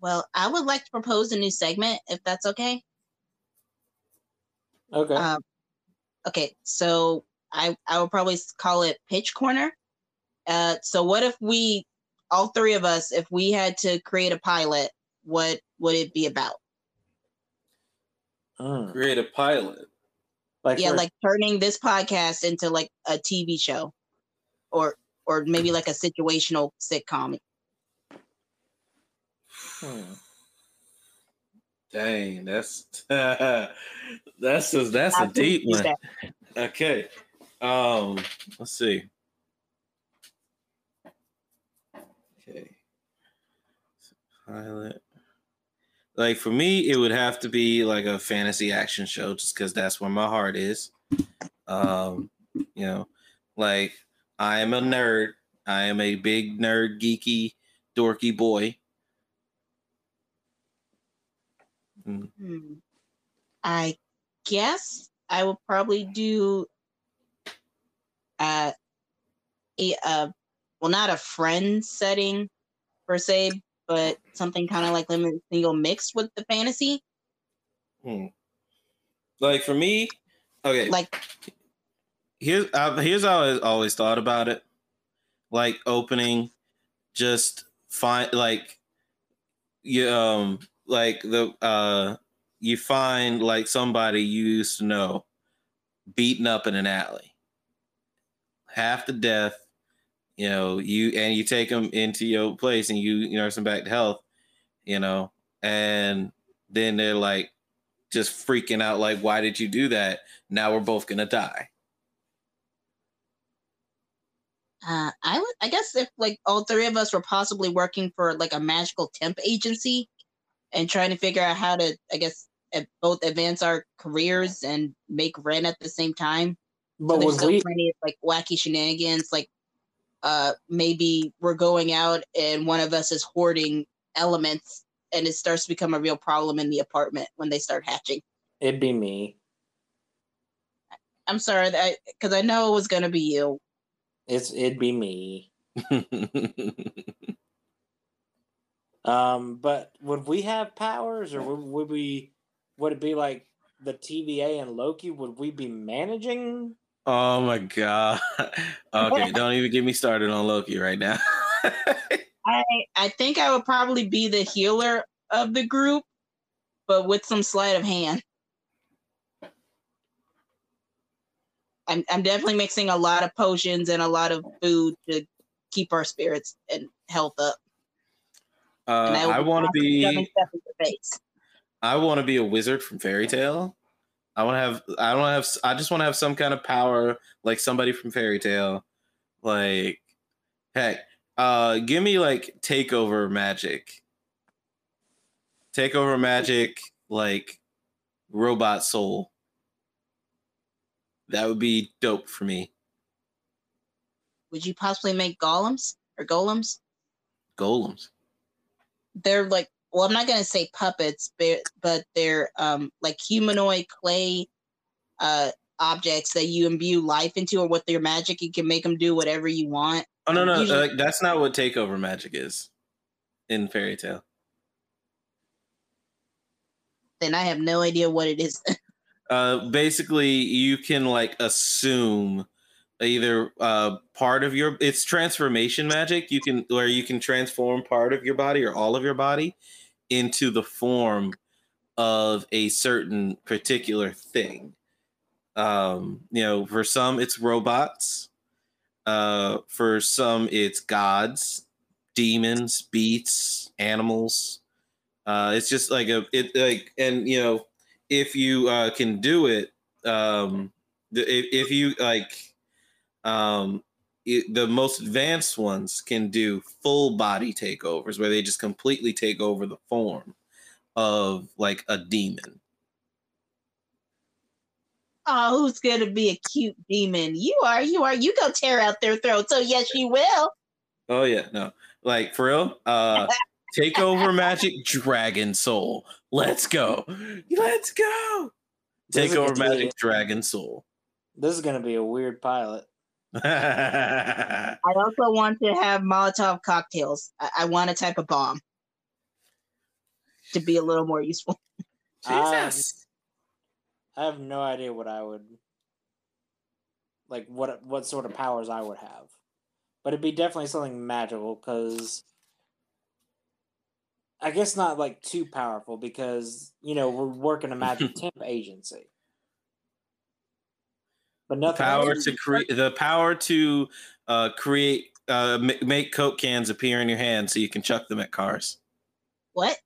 Well, I would like to propose a new segment if that's okay. Okay. Um, okay, so I I would probably call it pitch corner. Uh, so what if we, all three of us, if we had to create a pilot, what would it be about? Mm. Create a pilot. Like yeah, for- like turning this podcast into like a TV show, or or maybe like a situational sitcom. Hmm. Dang, that's that's a, that's a deep one. Okay. Um, let's see. Okay. Pilot. Like for me, it would have to be like a fantasy action show, just because that's where my heart is. Um, you know, like I am a nerd. I am a big nerd, geeky, dorky boy. Mm, Hmm. I guess I will probably do uh, a uh, well, not a friend setting per se, but something kind of like limited single mixed with the fantasy. hmm. Like for me, okay. Like, here's uh, here's how I always thought about it. Like opening, just find like you um like the uh you find like somebody you used to know beaten up in an alley, half to death. You know, you and you take them into your place and you, you nurse them back to health. You know, and then they're like just freaking out, like, "Why did you do that?" Now we're both gonna die. uh, I would, I guess, if like all three of us were possibly working for like a magical temp agency and trying to figure out how to, I guess, uh, both advance our careers and make rent at the same time. But so there's would still we? plenty of like wacky shenanigans. Like, uh, maybe we're going out and one of us is hoarding elements, and it starts to become a real problem in the apartment when they start hatching. It'd be me. I'm sorry that because I know it was gonna be you. It's it'd be me. Um, but would we have powers, or would, would we? Would it be like the TVA and Loki? Would we be managing? oh my god. Okay, don't even get me started on Loki right now. I I think I would probably be the healer of the group, but with some sleight of hand. I'm I'm definitely mixing a lot of potions and a lot of food to keep our spirits and health up. Uh, And I want to be. stuff in your face. I want to be a wizard from Fairy Tail. I want to have. I don't have. I just want to have some kind of power, like somebody from Fairy Tail. Like, heck, uh, give me like takeover magic. Takeover magic, like robot soul. That would be dope for me. Would you possibly make golems or golems? Golems. They're like well, I'm not gonna say puppets, but but they're um like humanoid clay uh objects that you imbue life into, or with their magic, you can make them do whatever you want. Oh no, no, Usually- like that's not what takeover magic is in Fairy Tail. Then I have no idea what it is. Uh, basically, you can like assume either uh part of your it's transformation magic. You can where you can transform part of your body or all of your body into the form of a certain particular thing. Um, you know, for some it's robots. Uh, for some it's gods, demons, beasts, animals. Uh, it's just like a it like and you know if you uh, can do it, um, if, if you like, um, it, the most advanced ones can do full body takeovers where they just completely take over the form of like a demon. oh, who's gonna be a cute demon? You are, you are. You go tear out their throat. So yes, you will. Oh yeah, no, like for real. Uh, takeover magic dragon soul. Let's go. Let's go. This is Takeover gonna be- magic dragon soul. This is gonna be a weird pilot. I also want to have Molotov cocktails. I, I want a type of bomb. to be a little more useful. Jesus. Um, I have no idea what I would like what what sort of powers I would have. But it'd be definitely something magical cuz I guess not like too powerful because, you know, we're working a magic temp agency. But nothing power to create the power to uh, create uh, ma- make coke cans appear in your hand so you can chuck them at cars. What?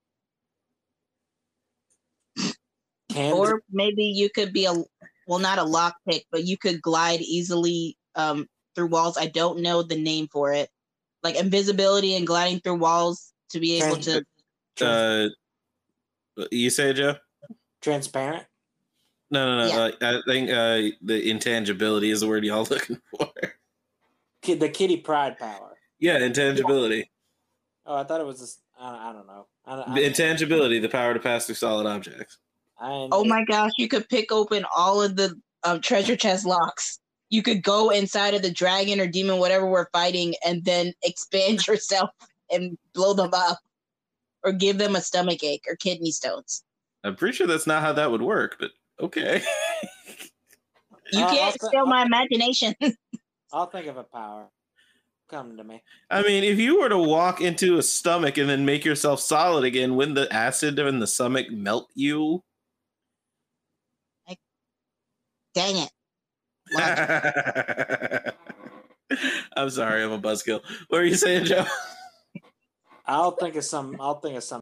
Cans- Or maybe you could be a well, not a lockpick, but you could glide easily um through walls. I don't know the name for it. Like invisibility and gliding through walls to be able to trans- Uh, you say Joe? transparent. No, no, no. Yeah. Uh, I think uh, the intangibility is the word y'all looking for. Ki- The Kitty Pryde power. Yeah, intangibility. Oh, I thought it was just—I I don't know. I, I, The intangibility, the power to pass through solid objects. I, Oh my gosh, you could pick open all of the um, treasure chest locks. You could go inside of the dragon or demon, whatever we're fighting, and then expand yourself and blow them up, or give them a stomach ache or kidney stones. I'm pretty sure that's not how that would work, but okay. You can't I'll- steal my imagination. I'll think of a power. Come to me. I mean, if you were to walk into a stomach and then make yourself solid again, wouldn't the acid in the stomach melt you? Dang it. I'm sorry, I'm a buzzkill. What are you saying, Joe? I'll think of some. I'll think of some